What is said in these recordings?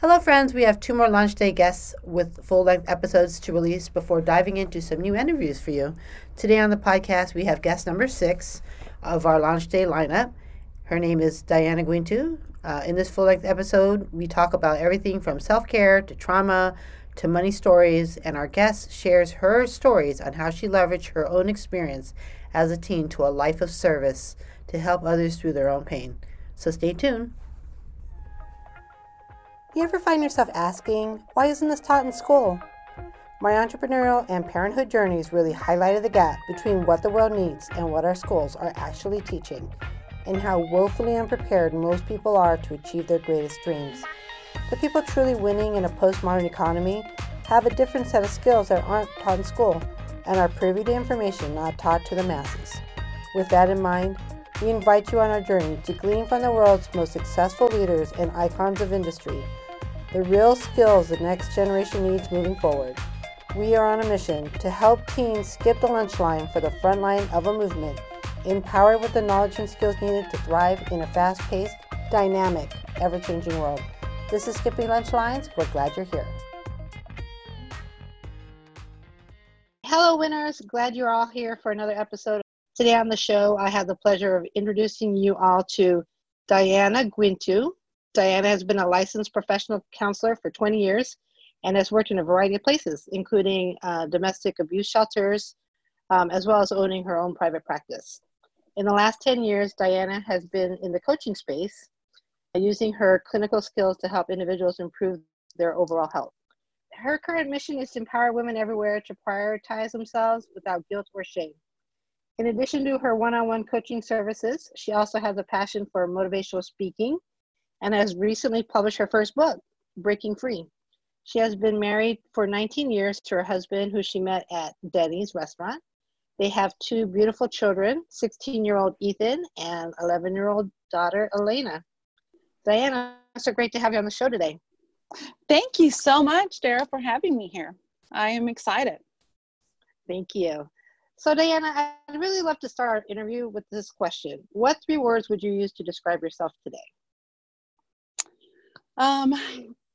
Hello, friends. We have two more launch day guests with full length episodes to release before diving into some new interviews for you. Today on the podcast, we have guest number six of our launch day lineup. Her name is Diana Guintu. Uh, in this full length episode, we talk about everything from self care to trauma to money stories, and our guest shares her stories on how she leveraged her own experience as a teen to a life of service to help others through their own pain. So stay tuned. You ever find yourself asking, why isn't this taught in school? My entrepreneurial and parenthood journeys really highlighted the gap between what the world needs and what our schools are actually teaching, and how woefully unprepared most people are to achieve their greatest dreams. The people truly winning in a postmodern economy have a different set of skills that aren't taught in school and are privy to information not taught to the masses. With that in mind, we invite you on our journey to glean from the world's most successful leaders and icons of industry the real skills the next generation needs moving forward. We are on a mission to help teens skip the lunch line for the front line of a movement, empowered with the knowledge and skills needed to thrive in a fast paced, dynamic, ever changing world. This is Skipping Lunch Lines. We're glad you're here. Hello, winners. Glad you're all here for another episode. Today on the show, I have the pleasure of introducing you all to Diana Guintu. Diana has been a licensed professional counselor for 20 years and has worked in a variety of places, including uh, domestic abuse shelters, um, as well as owning her own private practice. In the last 10 years, Diana has been in the coaching space, using her clinical skills to help individuals improve their overall health. Her current mission is to empower women everywhere to prioritize themselves without guilt or shame. In addition to her one on one coaching services, she also has a passion for motivational speaking and has recently published her first book, Breaking Free. She has been married for 19 years to her husband, who she met at Denny's restaurant. They have two beautiful children 16 year old Ethan and 11 year old daughter Elena. Diana, it's so great to have you on the show today. Thank you so much, Dara, for having me here. I am excited. Thank you. So, Diana, I'd really love to start our interview with this question What three words would you use to describe yourself today? Um,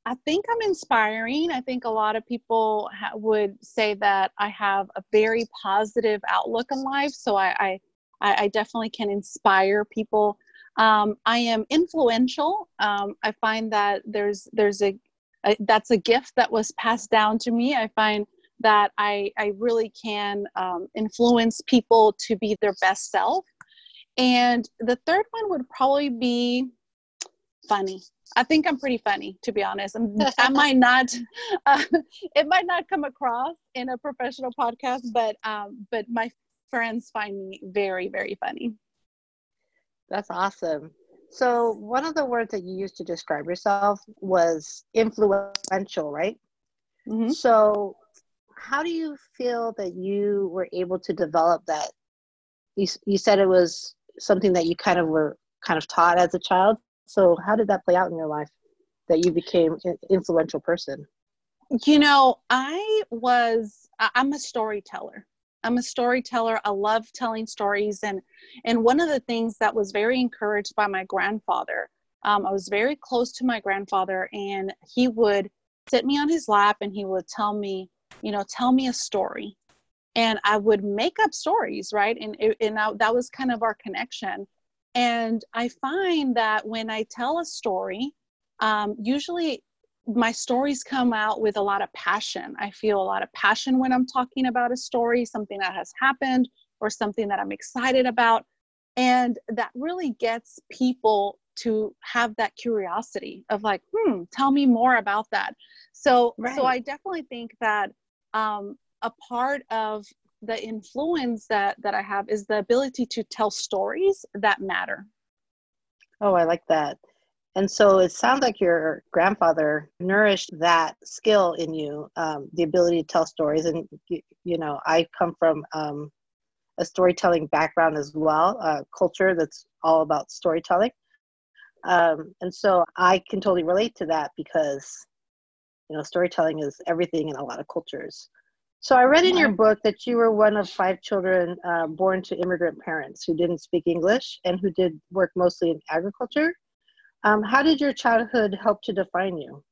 I think I'm inspiring. I think a lot of people ha- would say that I have a very positive outlook in life. So I, I, I definitely can inspire people. Um, I am influential. Um, I find that there's there's a, a, that's a gift that was passed down to me. I find that I I really can um, influence people to be their best self. And the third one would probably be funny. I think I'm pretty funny, to be honest. i might not, uh, it might not come across in a professional podcast, but um, but my friends find me very, very funny. That's awesome. So one of the words that you used to describe yourself was influential, right? Mm-hmm. So how do you feel that you were able to develop that? You, you said it was something that you kind of were kind of taught as a child. So, how did that play out in your life that you became an influential person? You know, I was, I'm a storyteller. I'm a storyteller. I love telling stories. And, and one of the things that was very encouraged by my grandfather, um, I was very close to my grandfather, and he would sit me on his lap and he would tell me, you know, tell me a story. And I would make up stories, right? And, and I, that was kind of our connection. And I find that when I tell a story, um, usually my stories come out with a lot of passion. I feel a lot of passion when I'm talking about a story, something that has happened or something that I'm excited about. And that really gets people to have that curiosity of like, hmm, tell me more about that. So, right. so I definitely think that um, a part of the influence that that i have is the ability to tell stories that matter. Oh i like that. And so it sounds like your grandfather nourished that skill in you um, the ability to tell stories. And you, you know i come from um, a storytelling background as well a culture that's all about storytelling. Um, and so i can totally relate to that because you know storytelling is everything in a lot of cultures so I read in your book that you were one of five children uh, born to immigrant parents who didn't speak English and who did work mostly in agriculture. Um, how did your childhood help to define you?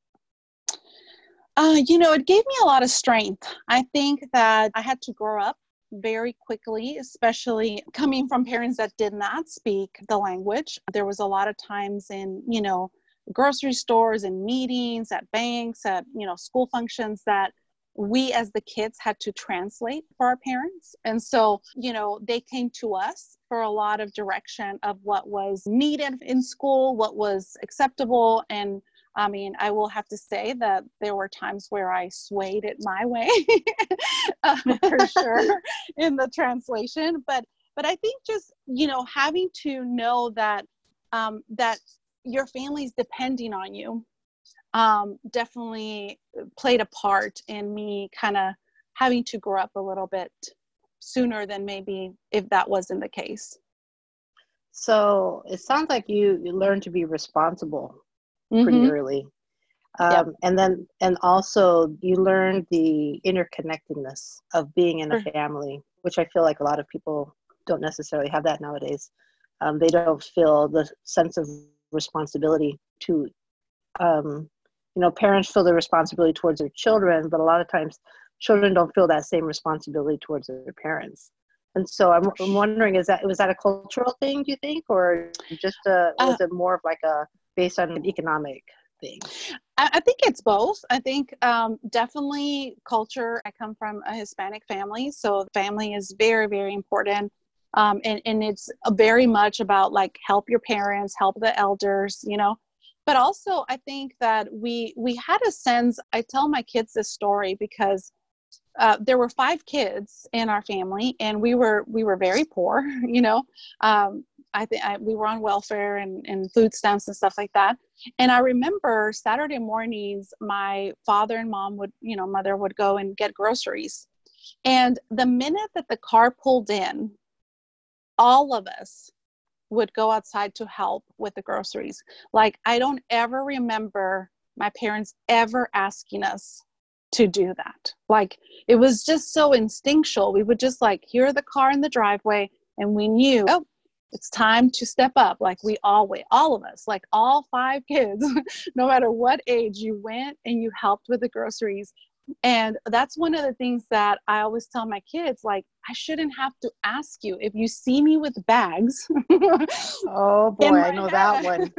Uh, you know, it gave me a lot of strength. I think that I had to grow up very quickly, especially coming from parents that did not speak the language. There was a lot of times in, you know, grocery stores and meetings at banks, at, you know, school functions that we as the kids had to translate for our parents. And so, you know, they came to us for a lot of direction of what was needed in school, what was acceptable. And I mean, I will have to say that there were times where I swayed it my way, uh, for sure, in the translation. But but I think just you know having to know that um, that your family's depending on you um, definitely played a part in me kind of having to grow up a little bit sooner than maybe if that wasn't the case. So it sounds like you, you learned to be responsible pretty mm-hmm. early. Um, yep. And then, and also you learned the interconnectedness of being in a family, which I feel like a lot of people don't necessarily have that nowadays. Um, they don't feel the sense of responsibility to um, you know parents feel the responsibility towards their children but a lot of times children don't feel that same responsibility towards their parents and so i'm, I'm wondering is that was that a cultural thing do you think or just a, uh, was it more of like a based on an economic thing I, think it's both. I think um, definitely culture. I come from a Hispanic family, so family is very, very important. Um, and, and it's very much about like help your parents, help the elders, you know but also i think that we we had a sense i tell my kids this story because uh, there were five kids in our family and we were we were very poor you know? Um, i think we were on welfare and, and food stamps and stuff like that. And i remember saturday mornings my father and mom would you know mother would go and get groceries. And the minute that the car pulled in all of us would go outside to help with the groceries. Like, I don't ever remember my parents ever asking us to do that. Like, it was just so instinctual. We would just like hear the car in the driveway, and we knew, oh, it's time to step up. Like, we always, all of us, like all five kids, no matter what age, you went and you helped with the groceries and that's one of the things that I always tell my kids like, I shouldn't have to ask you if you see me with bags. oh boy, I know that one.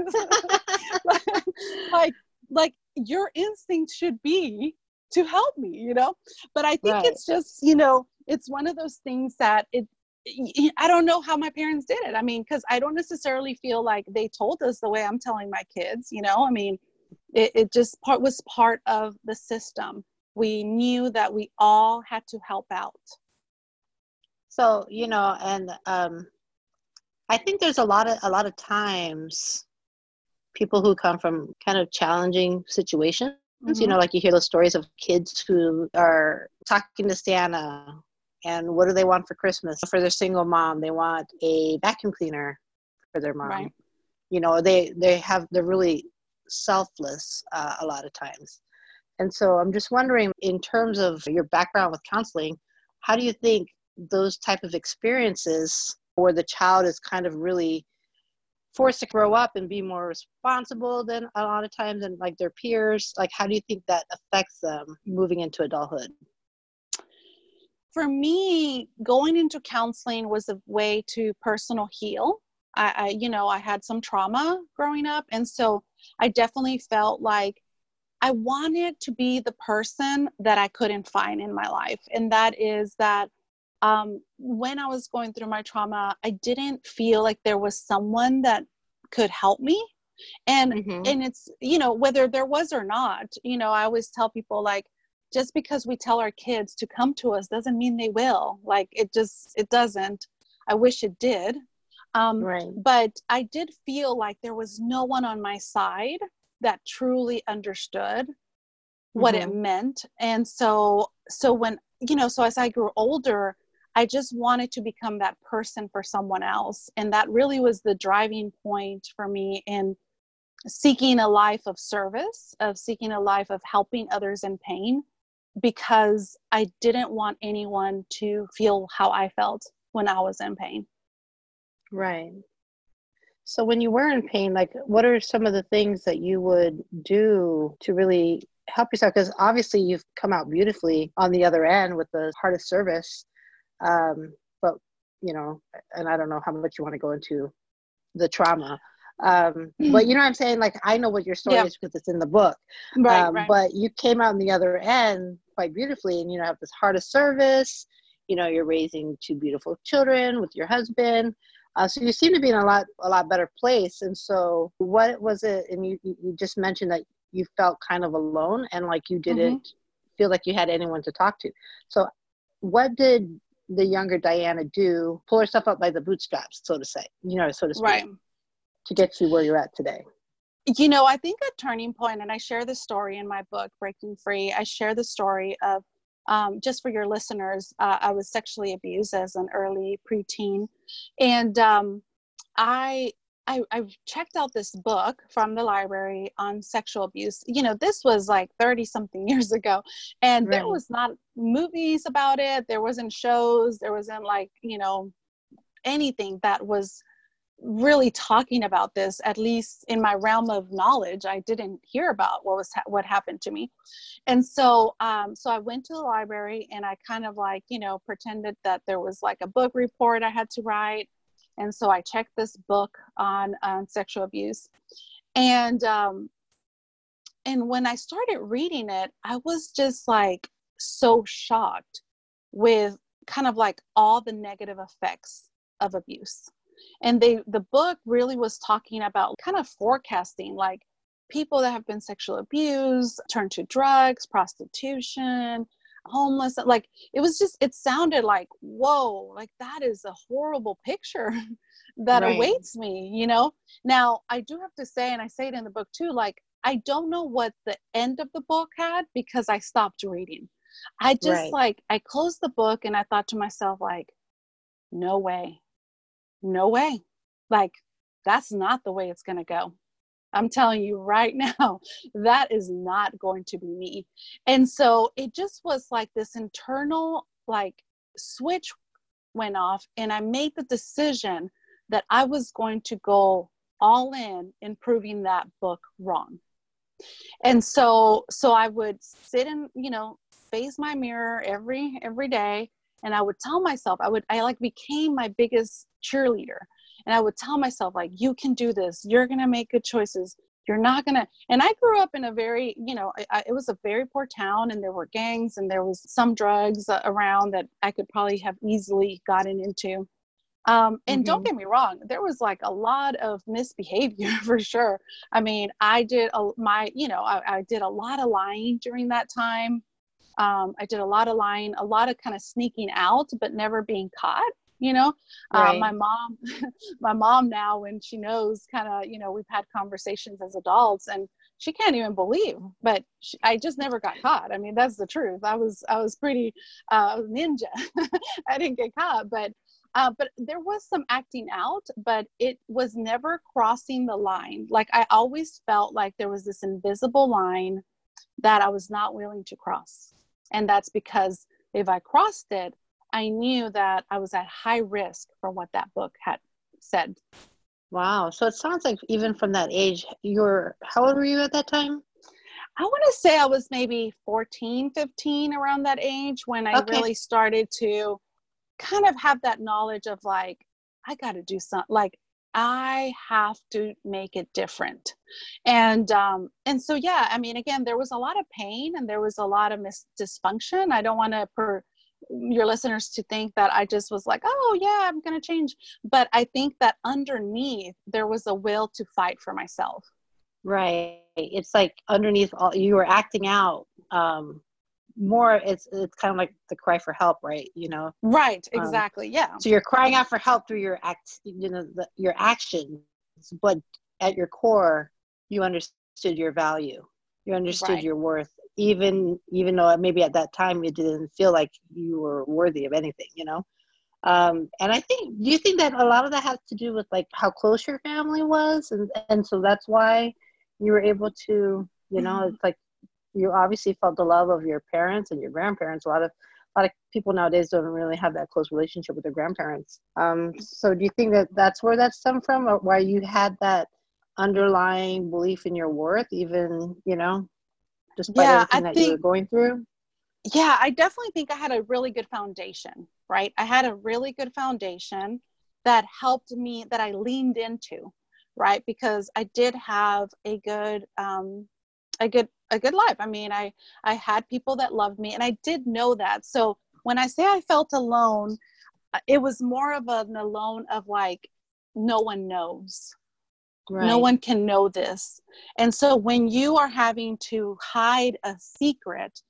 like, like your instinct should be to help me, you know? But I think right. it's just, you know, it's one of those things that it, I don't know how my parents did it. I mean, because I don't necessarily feel like they told us the way I'm telling my kids, you know? I mean, it, it just part was part of the system we knew that we all had to help out so you know and um, i think there's a lot of a lot of times people who come from kind of challenging situations mm-hmm. you know like you hear those stories of kids who are talking to santa and what do they want for christmas for their single mom they want a vacuum cleaner for their mom right. you know they they have they're really selfless uh, a lot of times and so I'm just wondering, in terms of your background with counseling, how do you think those type of experiences where the child is kind of really forced to grow up and be more responsible than a lot of times and like their peers like how do you think that affects them moving into adulthood? For me going into counseling was a way to personal heal. I, I you know i had some trauma growing up and so i definitely felt like I wanted to be the person that I couldn't find in my life. And that is that um, when I was going through my trauma, I didn't feel like there was someone that could help me. And mm-hmm. and it's you know whether there was or not, you know I always tell people like just because we tell our kids to come to us doesn't mean they will. Like it just it doesn't. I wish it did. Um, right. But I did feel like there was no one on my side that truly understood what mm-hmm. it meant. And so so when you know so as i grew older i just wanted to become that person for someone else. And that really was the driving point for me in seeking a life of service of seeking a life of helping others in pain because i didn't want anyone to feel how i felt when i was in pain. Right so when you were in pain, like what are some of the things that you would do to really help yourself because obviously you've come out beautifully on the other end with the heart of service um, but you know and i don't know how much you want to go into the trauma um, but you know what i'm saying like i know what your story yeah. is because it's in the book right, um, right. but you came out on the other end quite beautifully and you know have this heart of service you know you're raising two beautiful children with your husband uh, so you seem to be in a lot a lot better place. And so what was it and you you just mentioned that you felt kind of alone and like you didn't mm-hmm. feel like you had anyone to talk to. So what did the younger diana do? Pull herself up by the bootstraps so to say you know so to speak right. to get you where you're at today? You know i think a turning point and i share this story in my book breaking free. I share the story of um, just for your listeners, uh, I was sexually abused as an early preteen, and um, I, I I checked out this book from the library on sexual abuse. You know, this was like thirty something years ago, and there was not movies about it. There wasn't shows. There wasn't like you know anything that was really talking about this at least in my realm of knowledge i didn't hear about what was ha- what happened to me. And so um so i went to the library and i kind of like you know pretended that there was like a book report i had to write. And so i checked this book on on sexual abuse. And um and when i started reading it i was just like so shocked with kind of like all the negative effects of abuse and they the book really was talking about kind of forecasting like people that have been sexually abused turn to drugs prostitution homeless like it was just it sounded like whoa like that is a horrible picture that right. awaits me you know now i do have to say and i say it in the book too like i don't know what the end of the book had because i stopped reading i just right. like i closed the book and i thought to myself like no way no way. Like, that's not the way it's going to go. I'm telling you right now, that is not going to be me. And so it just was like this internal, like, switch went off, and I made the decision that I was going to go all in in proving that book wrong. And so, so I would sit and, you know, face my mirror every every day and i would tell myself i would i like became my biggest cheerleader. And i would tell myself like you can do this. You're going to make good choices. You're not going to and i grew up in a very you know I, it was a very poor town and there were gangs and there was some drugs around that i could probably have easily gotten into. Um, and mm-hmm. don't get me wrong there was like a lot of misbehavior for sure. I mean i did a, my you know I, I did a lot of lying during that time um, I did a lot of lying, a lot of kind of sneaking out, but never being caught. You know, uh, right. my mom, my mom now, when she knows, kind of, you know, we've had conversations as adults, and she can't even believe. But she, I just never got caught. I mean, that's the truth. I was, I was pretty uh, ninja. I didn't get caught, but uh, but there was some acting out, but it was never crossing the line. Like I always felt like there was this invisible line that I was not willing to cross. And that's because if I crossed it, I knew that I was at high risk for what that book had said. Wow. So it sounds like even from that age, you're, how old were you at that time? I want to say I was maybe 14, 15 around that age when I okay. really started to kind of have that knowledge of like, I got to do something. Like, I have to make it different. And um, and so yeah, I mean, again, there was a lot of pain and there was a lot of mis- dysfunction. I don't want to per your listeners to think that I just was like, oh yeah, I'm gonna change. But I think that underneath there was a will to fight for myself. Right. It's like underneath all you were acting out um, more it's it's kind of like the cry for help right? You know? Right um, exactly um, yeah. so you're crying out for help through your act you know the, your actions but at your core you understood your value. You understood right. your worth even even though maybe at that time you didn't feel like you were worthy of anything you know? Um, and i think do you think that a lot of that has to do with like how close your family was? And and so that's why you were able to you know mm-hmm. it's like you obviously felt the love of your parents and your grandparents. A lot of a lot of people nowadays don't really have that close relationship with their grandparents. Um, so do you think that that's where that stemmed from, or why you had that underlying belief in your worth, even you know? despite Yeah, everything I that you were going through? yeah i definitely think i had a really good foundation right i had a really good foundation that helped me that i leaned into right because i did have a good um a good a good life i mean i i had people that loved me and i did know that so when i say i felt alone uh, it was more of an alone of like no one knows Right. no one can know this. And so when you are having to hide a secret,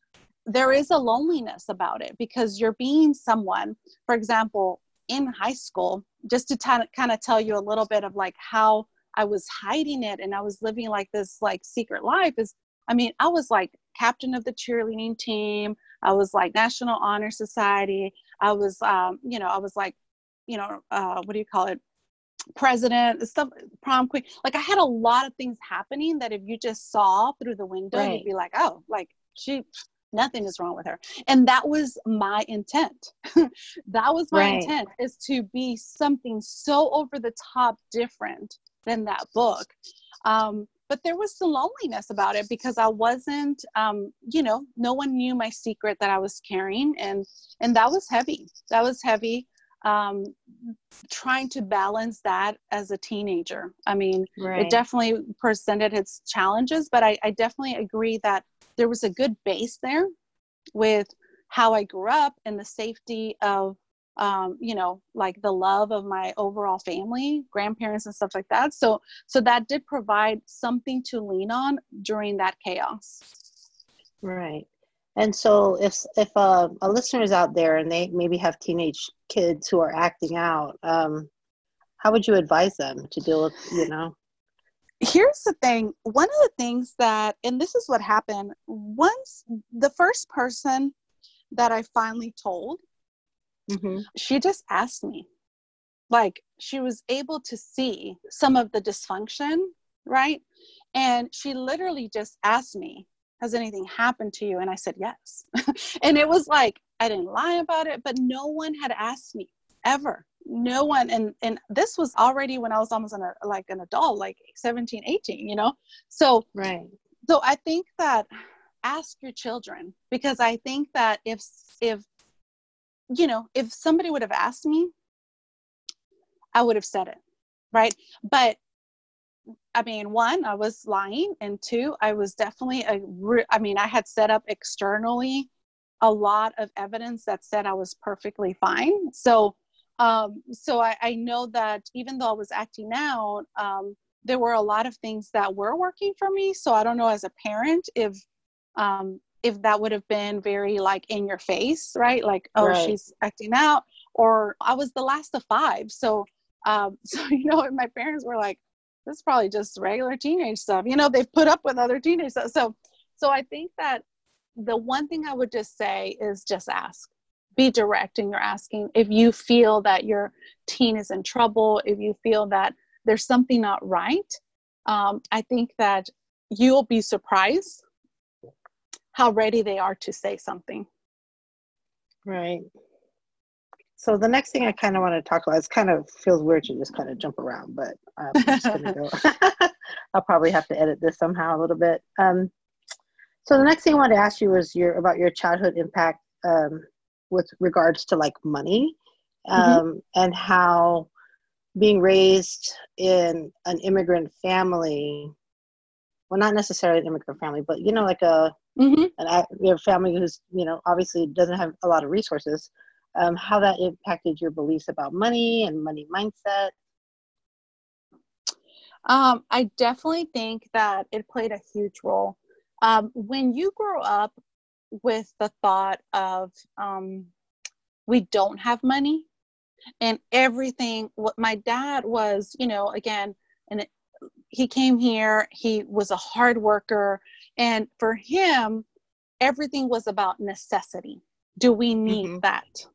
there is a loneliness about it because you're being someone, for example, in high school, just to of, kind of tell you a little bit of like how I was hiding it and I was living like this like secret life is I mean, I was like captain of the cheerleading team. I was like National Honor Society. I was um, you know, I was like, you know, uh, what do you call it? president stuff prom queen like i had a lot of things happening that if you just saw through the window Right. you'd be like oh like she nothing is wrong with her and that was my intent that was my Right. intent is to be something so over the top different than that book. Um, but there was some loneliness about it because i wasn't um, you know no one knew my secret that i was carrying and and that was heavy. That was heavy um, trying to balance that as a teenager. I mean right. it definitely presented its challenges but I, I definitely agree that there was a good base there with how i grew up and the safety of um, you know like the love of my overall family grandparents and stuff like that so so that did provide something to lean on during that chaos Right. And so if if uh, a listener is out there and they maybe have teenage kids who are acting out, um, how would you advise them to deal with, you know? here's the thing one of the things that and this is what happened once the first person that i finally told Mm-hmm. she just asked me. Like she was able to see some of the dysfunction right? And she literally just asked me has anything happened to you? And i said yes. And it was like i didn't lie about it but no one had asked me ever. No one. And and this was already when i was almost an, like an adult like 17 18 you know? So Right. so i think that ask your children because i think that if if you know if somebody would have asked me i would have said it right? But i mean one i was lying and two i was definitely a re- i mean i had set up externally a lot of evidence that said i was perfectly fine. So um so i, I know that even though i was acting out um there were a lot of things that were working for me. So i don't know as a parent if um if that would have been very like in your face right? Like oh Right. she's acting out or i was the last of five. So um so you know my parents were like this is probably just regular teenage stuff. You know they've put up with other teenage stuff. So so i think that the one thing i would just say is just ask. Be direct in your asking. If you feel that your teen is in trouble if you feel that there's something not right um, i think that you'll be surprised how ready they are to say something Right. So the next thing I kind of want to talk about, it's kind of feels weird to just kind of jump around, but um, I'm just gonna go. I'll probably have to edit this somehow a little bit. Um, so the next thing I wanted to ask you was your about your childhood impact um, with regards to like money, um, and how being raised in an immigrant family, well, not necessarily an immigrant family, but you know, like a mm-hmm. and I, your family who's you know obviously doesn't have a lot of resources um, how that impacted your beliefs about money and money mindset Um, I definitely think that it played a huge role. Um, when you grow up with the thought of um, we don't have money and everything, what my dad was, you know, again, and it, he came here, he was a hard worker, and for him, everything was about necessity. Do we need Mhm. that?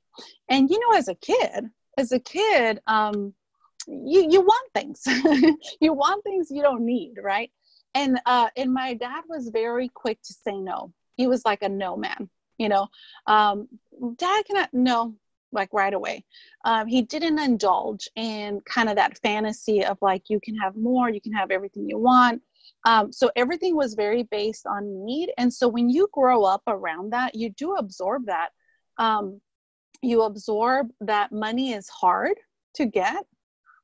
And you know, as a kid, as a kid, um, you you want things you want things you don't need right and uh and my dad was very quick to say no he was like a no man you know um dad cannot no like right away um he didn't indulge in kind of that fantasy of like you can have more you can have everything you want Um, so everything was very based on need. And so when you grow up around that, you do absorb that. Um, you absorb that money is hard to get.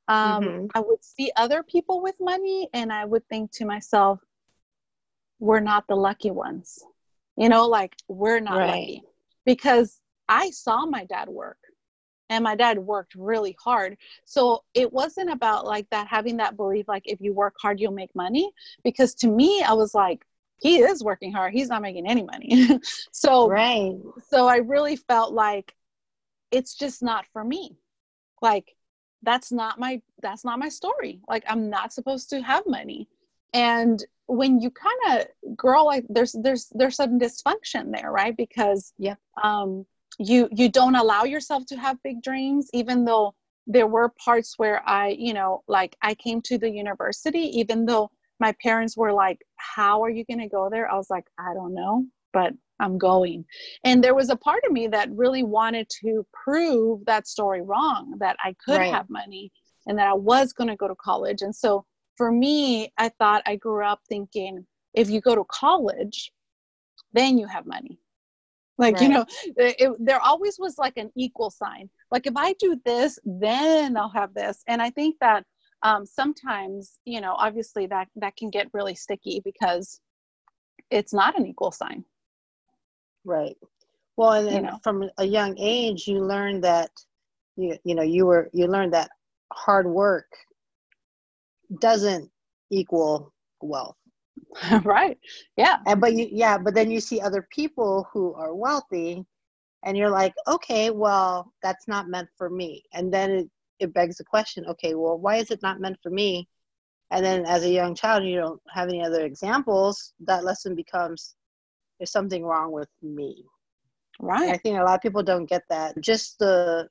Um, mm-hmm. I would see other people with money and I would think to myself, we're not the lucky ones. You know, like we're not right. lucky because I saw my dad work and my dad worked really hard. So it wasn't about like that having that belief like if you work hard you'll make money because to me i was like he is working hard. He's not making any money. So right. so i really felt like it's just not for me. Like that's not my that's not my story. Like i'm not supposed to have money. And when you kind of grow like there's there's there's some dysfunction there right? Because yeah um you you don't allow yourself to have big dreams even though there were parts where i you know like i came to the university even though my parents were like how are you going to go there? I was like i don't know but i'm going. And there was a part of me that really wanted to prove that story wrong that i could right. have money and that i was going to go to college. And so for me i thought i grew up thinking if you go to college then you have money like right. you know it, it, there always was like an equal sign. Like if i do this then i'll have this. And i think that um, sometimes you know obviously that that can get really sticky because it's not an equal sign. Right. Well and, and know. from a young age you learn that you you know you were you learned that hard work doesn't equal wealth right. Yeah. And but you yeah but then you see other people who are wealthy and you're like okay well that's not meant for me. And then it, it begs the question okay well why is it not meant for me? And then as a young child you don't have any other examples that lesson becomes there's something wrong with me. Right and i think a lot of people don't get that. Just the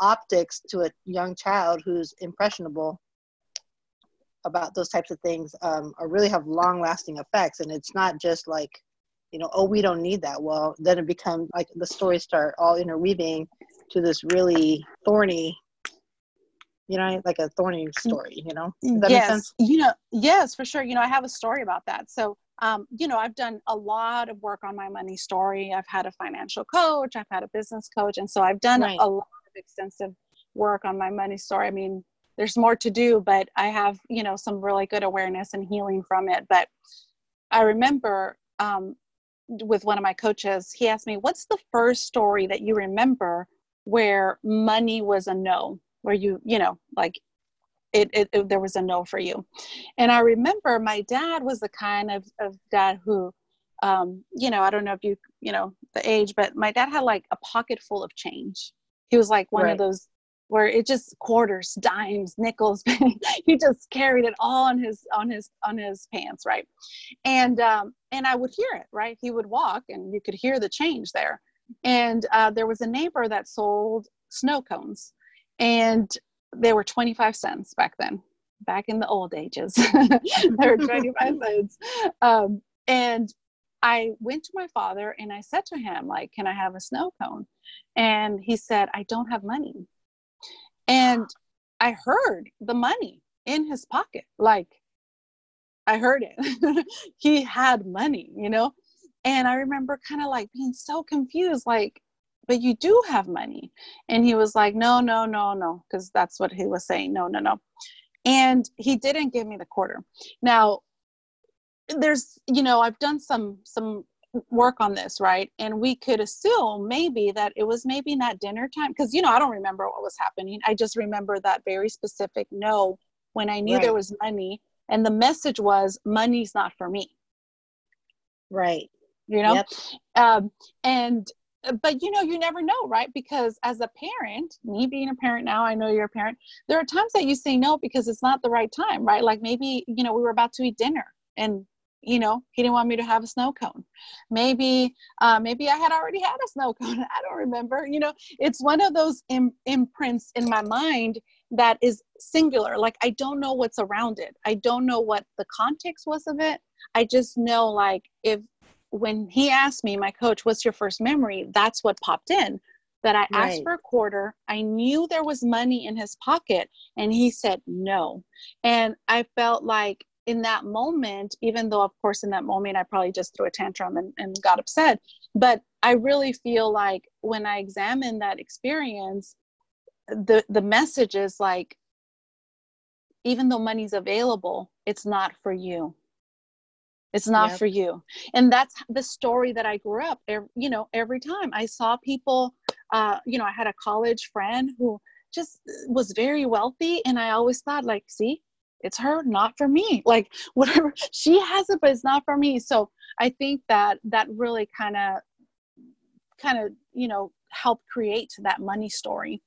optics to a young child who's impressionable about those types of things um, are really have long lasting effects. And it's not just like you know oh we don't need that. Well then it becomes like the stories start all interweaving to this really thorny you know like a thorny story you know? Yes. you know yes for sure. You know i have a story about that. So um, you know i've done a lot of work on my money story. I've had a financial coach i've had a business coach. And so i've done right. a lot of extensive work on my money story. I mean there's more to do but i have you know some really good awareness and healing from it. But i remember um, with one of my coaches he asked me what's the first story that you remember where money was a no where you you know like it, it, it, there was a no for you? And i remember my dad was the kind of, of dad who um, you know i don't know if you you know the age but my dad had like a pocket full of change. He was like one right. of those where it just quarters dimes nickels he just carried it all on his on his on his pants right? And um and i would hear it right? He would walk and you could hear the change there. And uh, there was a neighbor that sold snow cones and they were 25 cents back then back in the old ages. They were 25 cents. Um, and i went to my father and i said to him like can i have a snow cone? And he said i don't have money and I heard the money in his pocket. Like, I heard it. he had money, you know? And I remember kind of like being so confused, like, but you do have money. And he was like, no, no, no, no, because that's what he was saying. No, no, no. And he didn't give me the quarter. Now, there's, you know, I've done some some work on this, right? And we could assume maybe that it was maybe not dinner time because you know I don't remember what was happening. I just remember that very specific no when I knew right. there was money, and the message was money's not for me. Right. You know, yep. um, and but you know you never know right because as a parent me being a parent now i know you're a parent there are times that you say no because it's not the right time right like maybe you know we were about to eat dinner and you know he didn't want me to have a snow cone. Maybe uh, maybe i had already had a snow cone. I don't remember. You know it's one of those Im- imprints in my mind that is singular. Like i don't know what's around it. I don't know what the context was of it. I just know like if when he asked me my coach what's your first memory? that's what popped in. That I right. asked for a quarter. I knew there was money in his pocket, and he said no. And I felt like in that moment, even though, of course, in that moment, I probably just threw a tantrum and, and got upset, but I really feel like when I examine that experience, the, the message is like, even though money's available, it's not for you. It's not yep. for you. And that's the story that I grew up, every, you know, every time I saw people, uh, you know, I had a college friend who just was very wealthy. And I always thought like, see, it's her not for me. Like whatever she has it but it's not for me. So i think that that really kind of kind of you know help create that money story.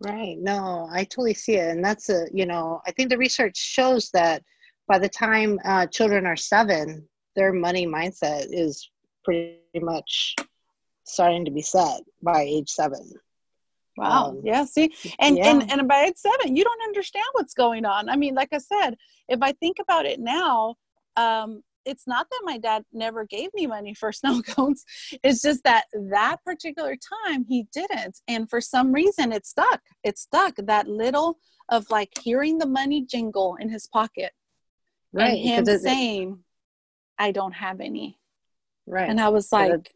Right. No i totally see it. And that's a you know i think the research shows that by the time uh, children are seven their money mindset is pretty much starting to be set by age seven Wow. Um, yeah. See, and, yeah. and and by age seven, you don't understand what's going on. I mean, like I said, if I think about it now, um, it's not that my dad never gave me money for snow cones. It's just that that particular time he didn't, and for some reason it stuck. It stuck. That little of like hearing the money jingle in his pocket, right? And him saying, "I don't have any." Right. And I was like,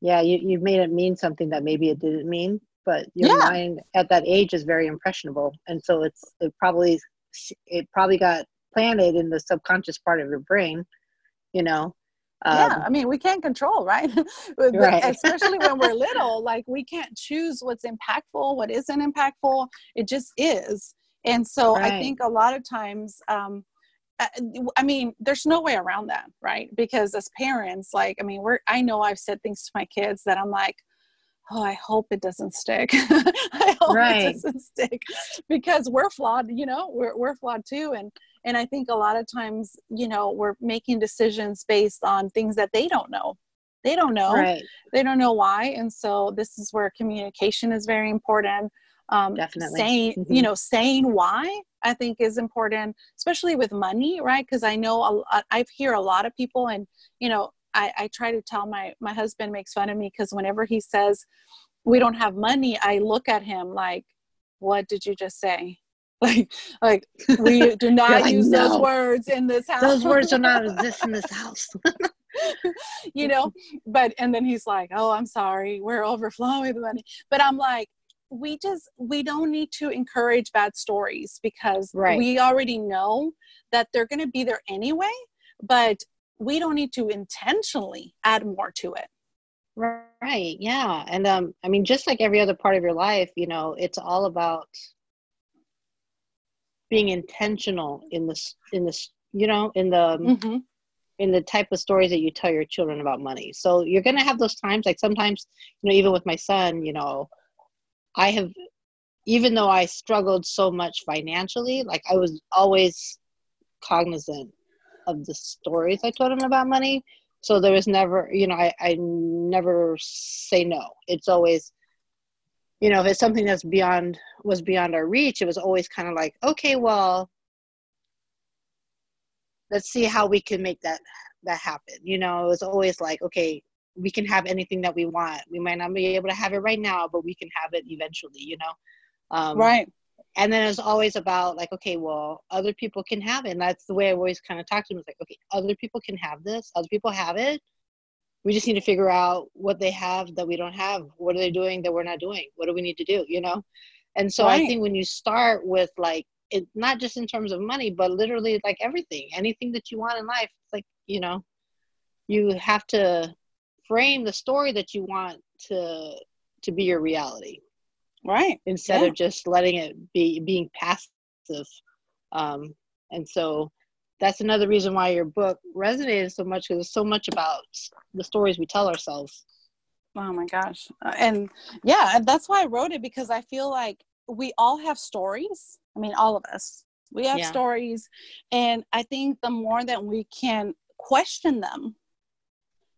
yeah you, you've made it mean something that maybe it didn't mean but your yeah. mind at that age is very impressionable and so it's it probably it probably got planted in the subconscious part of your brain you know um, yeah i mean we can't control right? right especially when we're little like we can't choose what's impactful what isn't impactful it just is and so right. i think a lot of times um, Uh, I mean, there's no way around that, right? Because as parents, like, I mean, we're, I know I've said things to my kids that I'm like, oh, I hope it doesn't stick. I hope right. it doesn't stick because we're flawed, you know, we're, we're flawed too. And, and I think a lot of times, you know, we're making decisions based on things that they don't know. They don't know. Right. They don't know why. And so this is where communication is very important um, definitely. saying mm-hmm. you know saying why i think is important especially with money right? Because i know i hear a lot of people and you know I, I try to tell my my husband makes fun of me because whenever he says we don't have money i look at him like what did you just say? Like like we do not like, use no. those words in this house. Those words do not exist in this house. You know? But and then he's like oh i'm sorry. We're overflowing with money. But i'm like we just we don't need to encourage bad stories because right. we already know that they're going to be there anyway but we don't need to intentionally add more to it right yeah and um i mean just like every other part of your life you know it's all about being intentional in this in this you know in the mm-hmm. in the type of stories that you tell your children about money so you're going to have those times like sometimes you know even with my son you know I have, even though I struggled so much financially, like I was always cognizant of the stories I told him about money. So there was never, you know, I, I never say no. It's always, you know, if it's something that's beyond, was beyond our reach, it was always kind of like, okay, well, let's see how we can make that that happen you know it was always like okay we can have anything that we want. We might not be able to have it right now, but we can have it eventually, you know? Um, right. And then it's always about like, okay, well, other people can have it. And that's the way I always kind of talk to them. It's like, okay, other people can have this. Other people have it. We just need to figure out what they have that we don't have. What are they doing that we're not doing? What do we need to do? You know? And so right. I think when you start with like, it not just in terms of money, but literally like everything, anything that you want in life, like, you know, you have to frame the story that you want to to be your reality. Right. Instead yeah. of just letting it be being passive. Um and so that's another reason why your book resonated so much because it's so much about the stories we tell ourselves. Oh my gosh. Uh, and yeah and that's why i wrote it because i feel like we all have stories. I mean all of us. We have yeah. stories. And i think the more that we can question them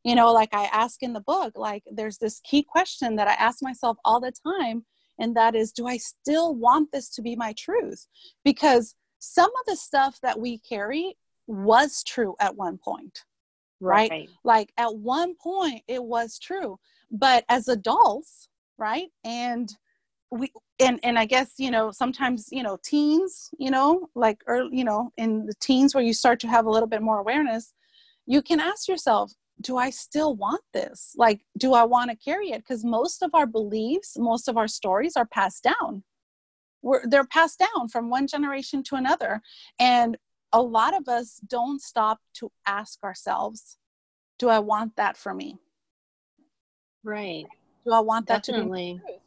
you know like i ask in the book like there's this key question that i ask myself all the time and that is do i still want this to be my truth? Because some of the stuff that we carry was true at one point right, right. like at one point it was true. But as adults right and we and and i guess you know sometimes you know teens you know like or you know in the teens where you start to have a little bit more awareness you can ask yourself do i still want this? Like do i want to carry it? Because most of our beliefs most of our stories are passed down. We're, they're passed down from one generation to another and a lot of us don't stop to ask ourselves do i want that for me? Right. Do i want that Definitely. to be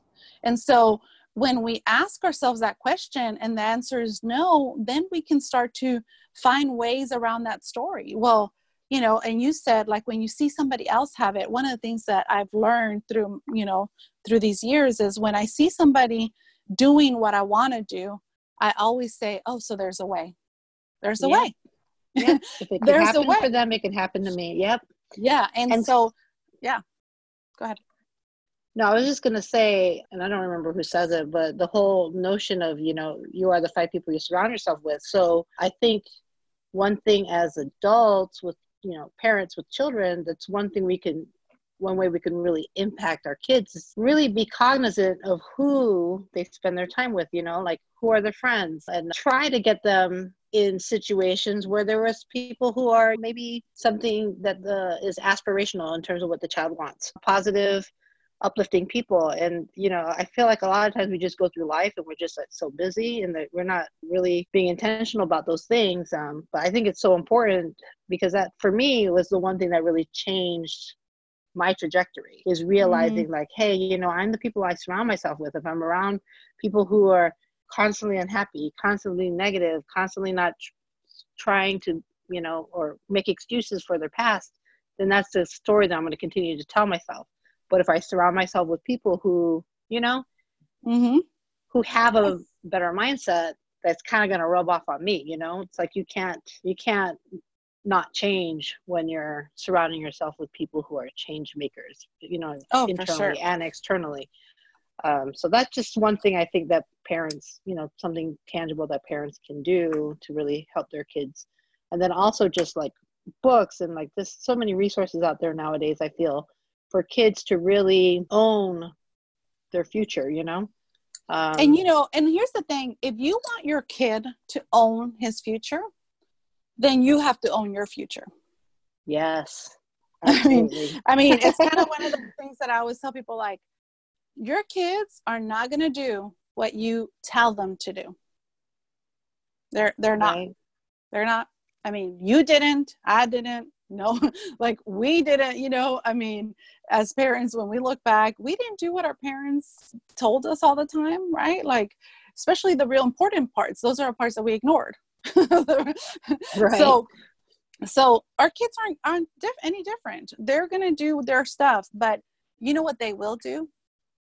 and so when we ask ourselves that question and the answer is no, then we can start to find ways around that story. Well, you know, and you said like when you see somebody else have it, one of the things that I've learned through, you know, through these years is when I see somebody doing what I want to do, I always say, "Oh, so there's a way. There's a yeah. way." Yeah. If it can there's happen a way. for them, it can happen to me. Yep. Yeah, and, and so, yeah. Go ahead. No, I was just gonna say, and I don't remember who says it, but the whole notion of you know you are the five people you surround yourself with. So I think one thing as adults with you know parents with children, that's one thing we can one way we can really impact our kids is really be cognizant of who they spend their time with you know like who are their friends and try to get them in situations where there was people who are maybe something that the, is aspirational in terms of what the child wants. Positive uplifting people. And you know i feel like a lot of times we just go through life and we're just like, so busy and that we're not really being intentional about those things um, but i think it's so important because that for me was the one thing that really changed my trajectory is realizing mm-hmm. like hey you know i'm the people i surround myself with. If i'm around people who are constantly unhappy constantly negative constantly not tr- trying to you know or make excuses for their past then that's the story that i'm going to continue to tell myself but if I surround myself with people who, you know, mm-hmm. who have a better mindset, that's kind of going to rub off on me. You know, it's like you can't you can't not change when you're surrounding yourself with people who are change makers. You know, oh, internally sure. and externally. Um, so that's just one thing I think that parents, you know, something tangible that parents can do to really help their kids. And then also just like books and like there's so many resources out there nowadays. I feel for kids to really own their future you know um, and you know and here's the thing if you want your kid to own his future then you have to own your future yes I mean, I mean, it's kind of one of the things that I always tell people like, your kids are not going to do what you tell them to do. They're they're not. Right. They're not. I mean, you didn't. I didn't no like we didn't you know i mean as parents when we look back we didn't do what our parents told us all the time right? Like especially the real important parts those are parts that we ignored. Right. so so our kids aren't aren't diff- any different. They're going to do their stuff but you know what they will do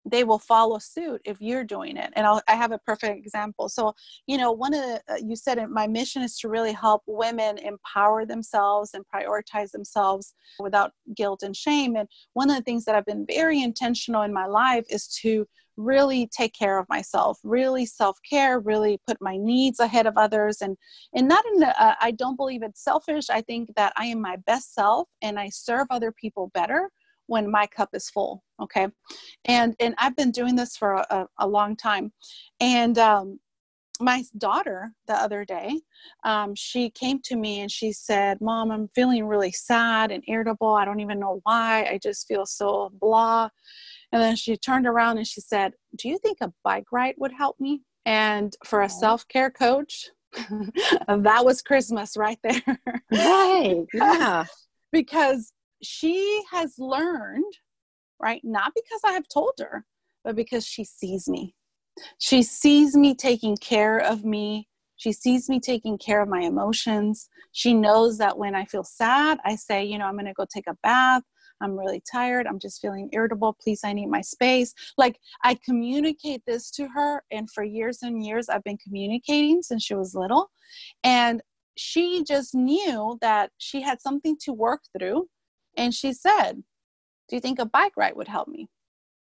they will follow suit if you're doing it and I'll, i have a perfect example. So you know one of the uh, you said it, my mission is to really help women empower themselves and prioritize themselves without guilt and shame and one of the things that i've been very intentional in my life is to really take care of myself really self-care really put my needs ahead of others and and not in the, uh, i don't believe it's selfish. I think that i am my best self and i serve other people better when my cup is full okay? And and i've been doing this for a, a long time. And um, my daughter the other day um, she came to me and she said mom i'm feeling really sad and irritable. I don't even know why. I just feel so blah. And then she turned around and she said do you think a bike ride would help me? And for a self-care coach that was christmas right there. Right. Yeah. Because she has learned, right? Not because I have told her, but because she sees me. She sees me taking care of me. She sees me taking care of my emotions. She knows that when I feel sad, I say, you know, I'm going to go take a bath. I'm really tired. I'm just feeling irritable. Please, I need my space. Like, I communicate this to her. And for years and years, I've been communicating since she was little. And she just knew that she had something to work through and she said do you think a bike ride would help me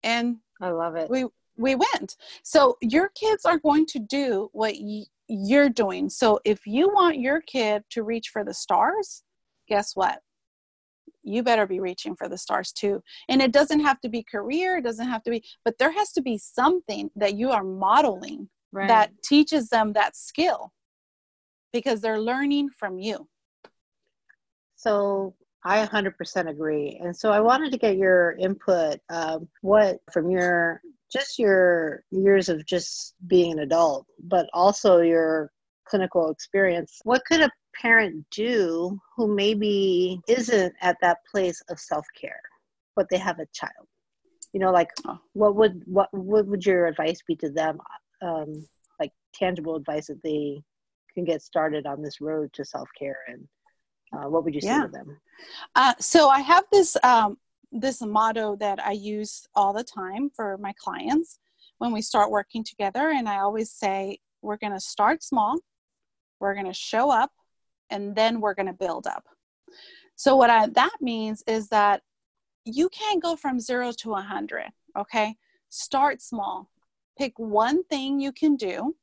and i love it we we went so your kids are going to do what y- you're doing so if you want your kid to reach for the stars guess what you better be reaching for the stars too. And it doesn't have to be career, it doesn't have to be, but there has to be something that you are modeling right. that teaches them that skill because they're learning from you. So I 100% agree. And so I wanted to get your input. Um, what from your just your years of just being an adult, but also your clinical experience. What could a parent do who maybe isn't at that place of self care, but they have a child? You know, like oh. what would what what would your advice be to them? Um, like tangible advice that they can get started on this road to self care, and uh, what would you say yeah. to them? Uh, so I have this um, this motto that I use all the time for my clients when we start working together, and I always say we're going to start small we're going to show up and then we're going to build up so what I, that means is that you can't go from zero to a 100 okay start small pick one thing you can do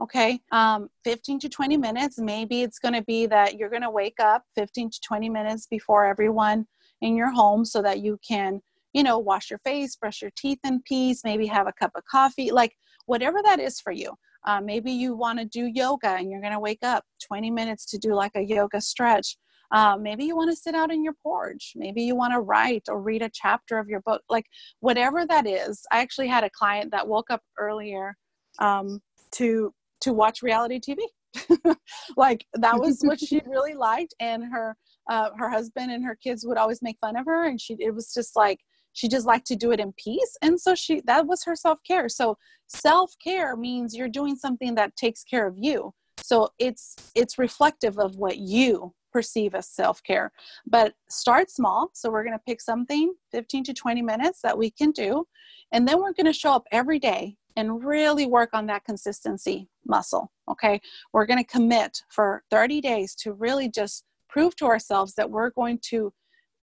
okay um, 15 to 20 minutes maybe it's going to be that you're going to wake up 15 to 20 minutes before everyone in your home so that you can you know wash your face brush your teeth in peace maybe have a cup of coffee like whatever that is for you uh, maybe you want to do yoga and you're going to wake up 20 minutes to do like a yoga stretch. Uh, maybe you want to sit out in your porch. Maybe you want to write or read a chapter of your book. Like whatever that is. I actually had a client that woke up earlier um, to to watch reality TV. like that was what she really liked, and her uh, her husband and her kids would always make fun of her, and she it was just like she just liked to do it in peace and so she that was her self-care. So self-care means you're doing something that takes care of you. So it's it's reflective of what you perceive as self-care. But start small. So we're going to pick something 15 to 20 minutes that we can do and then we're going to show up every day and really work on that consistency muscle okay we're going to commit for 30 days to really just prove to ourselves that we're going to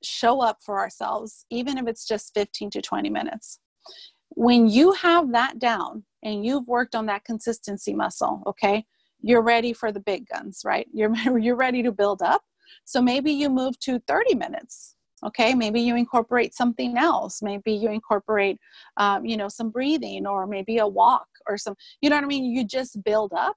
show up for ourselves, even if it's just 15 to 20 minutes. When you have that down and you've worked on that consistency muscle, okay, you're ready for the big guns, right? You're, you're ready to build up. So maybe you move to 30 minutes. Okay, maybe you incorporate something else. Maybe you incorporate, um, you know, some breathing or maybe a walk or some, you know what I mean? You just build up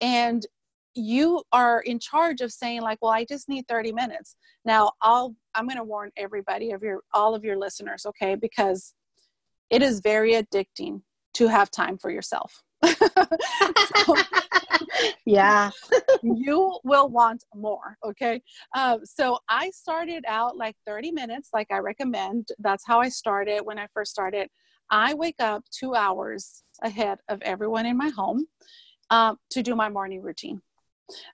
and you are in charge of saying like well i just need 30 minutes now i'll i'm going to warn everybody of your all of your listeners okay because it is very addicting to have time for yourself so, yeah you will want more okay uh, so i started out like 30 minutes like i recommend that's how i started when i first started i wake up two hours ahead of everyone in my home um, to do my morning routine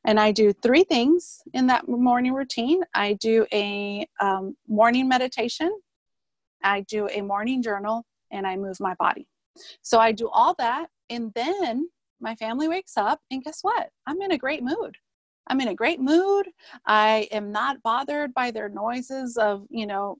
and I do three things in that morning routine. I do a um, morning meditation, I do a morning journal, and I move my body. So I do all that, and then my family wakes up, and guess what? I'm in a great mood. I'm in a great mood. I am not bothered by their noises of, you know,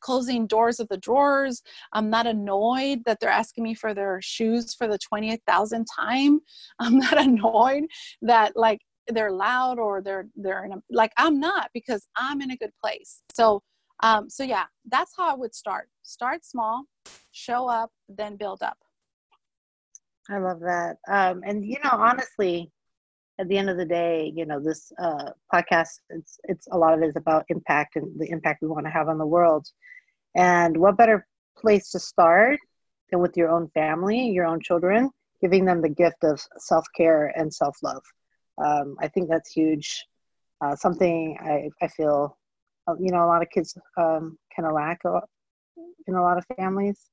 closing doors of the drawers. I'm not annoyed that they're asking me for their shoes for the 20,000th time. I'm not annoyed that like they're loud or they're they're in a like I'm not because I'm in a good place. So um so yeah, that's how I would start. Start small, show up, then build up. I love that. Um and you know honestly at the end of the day, you know, this uh, podcast, it's, it's a lot of it is about impact and the impact we want to have on the world. And what better place to start than with your own family, your own children, giving them the gift of self care and self love. Um, I think that's huge. Uh, something I, I feel, uh, you know, a lot of kids um, kind of lack in a lot of families.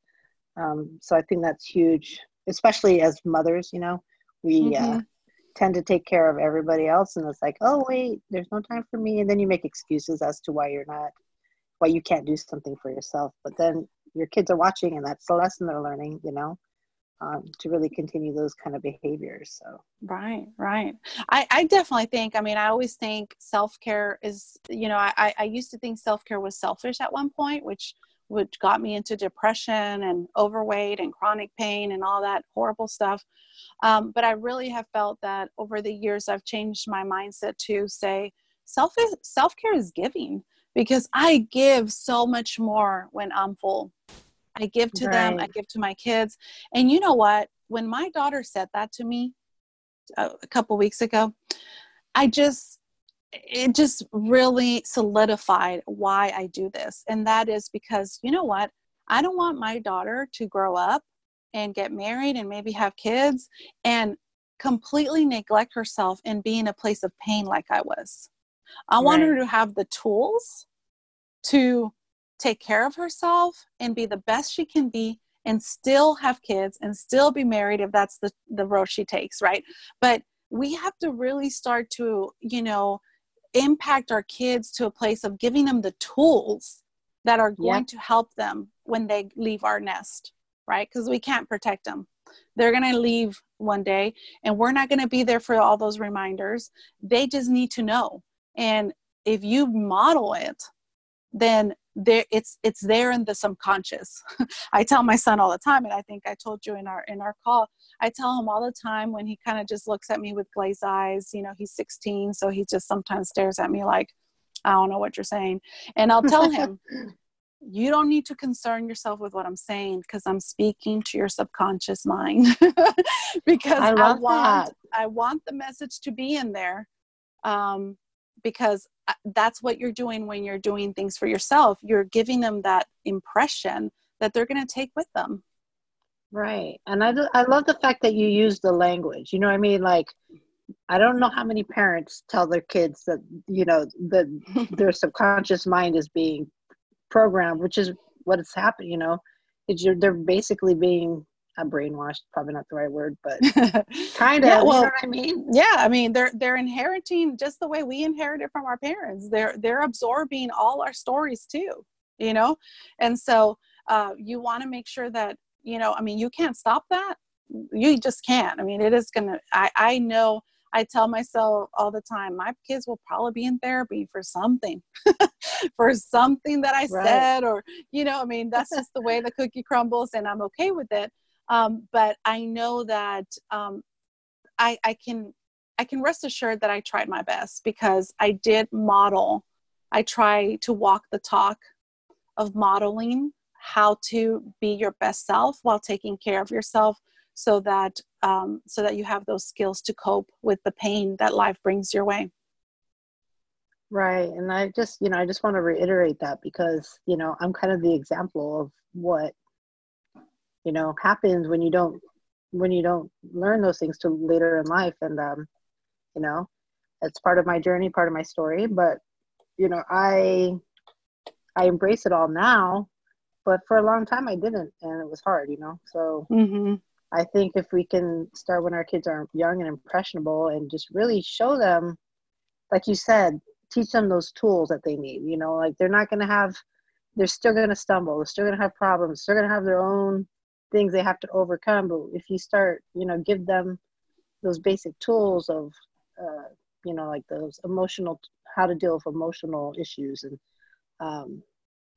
Um, so I think that's huge, especially as mothers, you know, we, uh, mm-hmm. uh, tend to take care of everybody else and it's like oh wait there's no time for me and then you make excuses as to why you're not why you can't do something for yourself but then your kids are watching and that's the lesson they're learning you know um, to really continue those kind of behaviors so right right I, I definitely think i mean i always think self-care is you know i, I used to think self-care was selfish at one point which which got me into depression and overweight and chronic pain and all that horrible stuff. Um, but I really have felt that over the years, I've changed my mindset to say self is self care is giving. because I give so much more when I'm full. I give to right. them, I give to my kids. And you know what? When my daughter said that to me a, uh, a couple weeks ago, I just, it just really solidified why I do this. And that is because, you know what? I don't want my daughter to grow up and get married and maybe have kids and completely neglect herself and be in a place of pain like I was. I right. want her to have the tools to take care of herself and be the best she can be and still have kids and still be married if that's the, the road she takes, right? But we have to really start to, you know, impact our kids to a place of giving them the tools that are going yep. to help them when they leave our nest, right? Because we can't protect them. They're going to leave one day and we're not going to be there for all those reminders. They just need to know. And if you model it, then there it's it's there in the subconscious. I tell my son all the time and i think i told you in our in our call i tell him all the time when he kind of just looks at me with glazed eyes you know he's 16 so he just sometimes stares at me like i don't know what you're saying. And i'll tell him you don't need to concern yourself with what i'm saying because i'm speaking to your subconscious mind. Because I, I want that. i want the message to be in there um, because Uh, that's what you're doing when you're doing things for yourself. You're giving them that impression that they're going to take with them. Right. And I, I love the fact that you use the language. You know what i mean? Like i don't know how many parents tell their kids that you know that their subconscious mind is being programmed which is what it's happening you know? It's you're, they're basically being I'm brainwashed, probably not the right word, but kind of. yeah, well, you know I mean? Yeah, I mean they're they're inheriting just the way we inherited from our parents. They're they're absorbing all our stories too, you know, and so uh, you want to make sure that you know. I mean, you can't stop that. You just can't. I mean, it is gonna. I I know. I tell myself all the time, my kids will probably be in therapy for something, for something that I right. said, or, you know, I mean, that's just the way the cookie crumbles, and I'm okay with it um, but I know that um, I, I can I can rest assured that I tried my best because I did model. I try to walk the talk of modeling how to be your best self while taking care of yourself so that um, so that you have those skills to cope with the pain that life brings your way right and i just you know i just want to reiterate that because you know i'm kind of the example of what you know happens when you don't when you don't learn those things till later in life. And um you know it's part of my journey part of my story. But you know i i embrace it all now but for a long time i didn't and it was hard you know? So mm-hmm. i think if we can start when our kids are young and impressionable and just really show them like you said teach them those tools that they need you know? Like they're not going to have they're still going to stumble they're still going to have problems they're going to have their own things they have to overcome but if you start you know give them those basic tools of uh, you know like those emotional how to deal with emotional issues and um,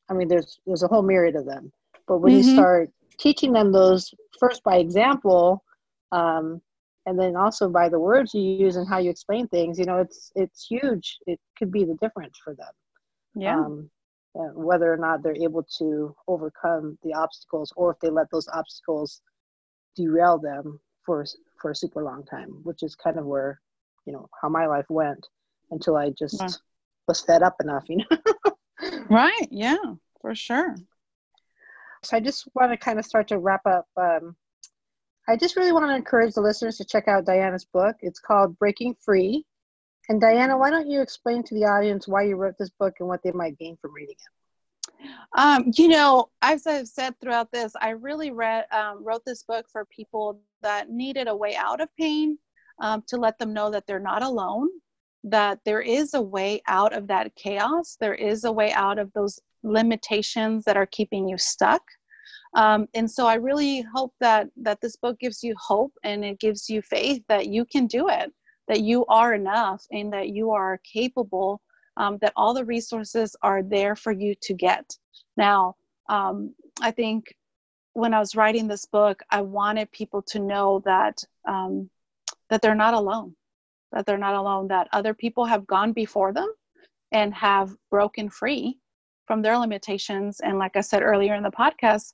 i mean there's there's a whole myriad of them. But when mm-hmm. you start teaching them those first by example um, and then also by the words you use and how you explain things you know it's it's huge. It could be the difference for them. Yeah. Um, whether or not they're able to overcome the obstacles or if they let those obstacles derail them for for a super long time which is kind of where you know how my life went until i just yeah. was fed up enough you know? Right yeah for sure. So i just want to kind of start to wrap up um, i just really want to encourage the listeners to check out diana's book. It's called breaking free and Diana, why don't you explain to the audience why you wrote this book and what they might gain from reading it? Um, you know, as I've said throughout this, I really read um, wrote this book for people that needed a way out of pain, um, to let them know that they're not alone, that there is a way out of that chaos, there is a way out of those limitations that are keeping you stuck. Um, and so I really hope that that this book gives you hope and it gives you faith that you can do it that you are enough and that you are capable, um, that all the resources are there for you to get. Now, um, I think when I was writing this book, I wanted people to know that um, that they're not alone, that they're not alone, that other people have gone before them, and have broken free from their limitations. And like I said earlier in the podcast,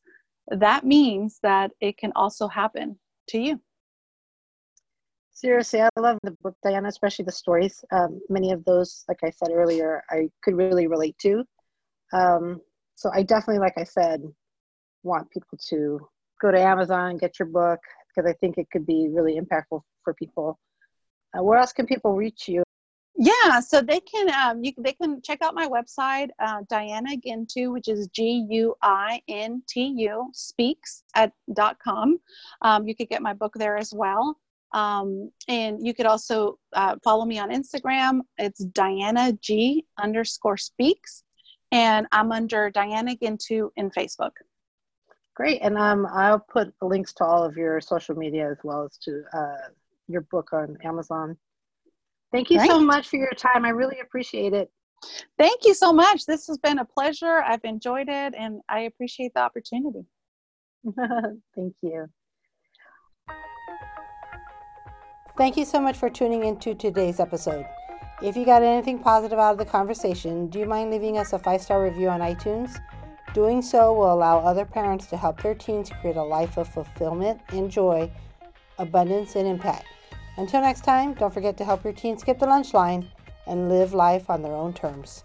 that means that it can also happen to you. Seriously, I love the book, Diana, especially the stories. Um, many of those, like I said earlier, I could really relate to. Um, so I definitely, like I said, want people to go to Amazon, get your book, because I think it could be really impactful for people. Uh, where else can people reach you? Yeah, so they can um, you they can check out my website, uh, Diana Guintu, which is G U I N T U speaks at dot com. Um, you could get my book there as well. Um, and you could also uh, follow me on Instagram. It's Diana G underscore speaks. And I'm under Diana Guintu in Facebook. Great. And um, I'll put links to all of your social media as well as to uh, your book on Amazon. Thank you Great. so much for your time. I really appreciate it. Thank you so much. This has been a pleasure. I've enjoyed it and I appreciate the opportunity. Thank you. Thank you so much for tuning into today's episode. If you got anything positive out of the conversation, do you mind leaving us a five star review on iTunes? Doing so will allow other parents to help their teens create a life of fulfillment and joy, abundance, and impact. Until next time, don't forget to help your teens skip the lunch line and live life on their own terms.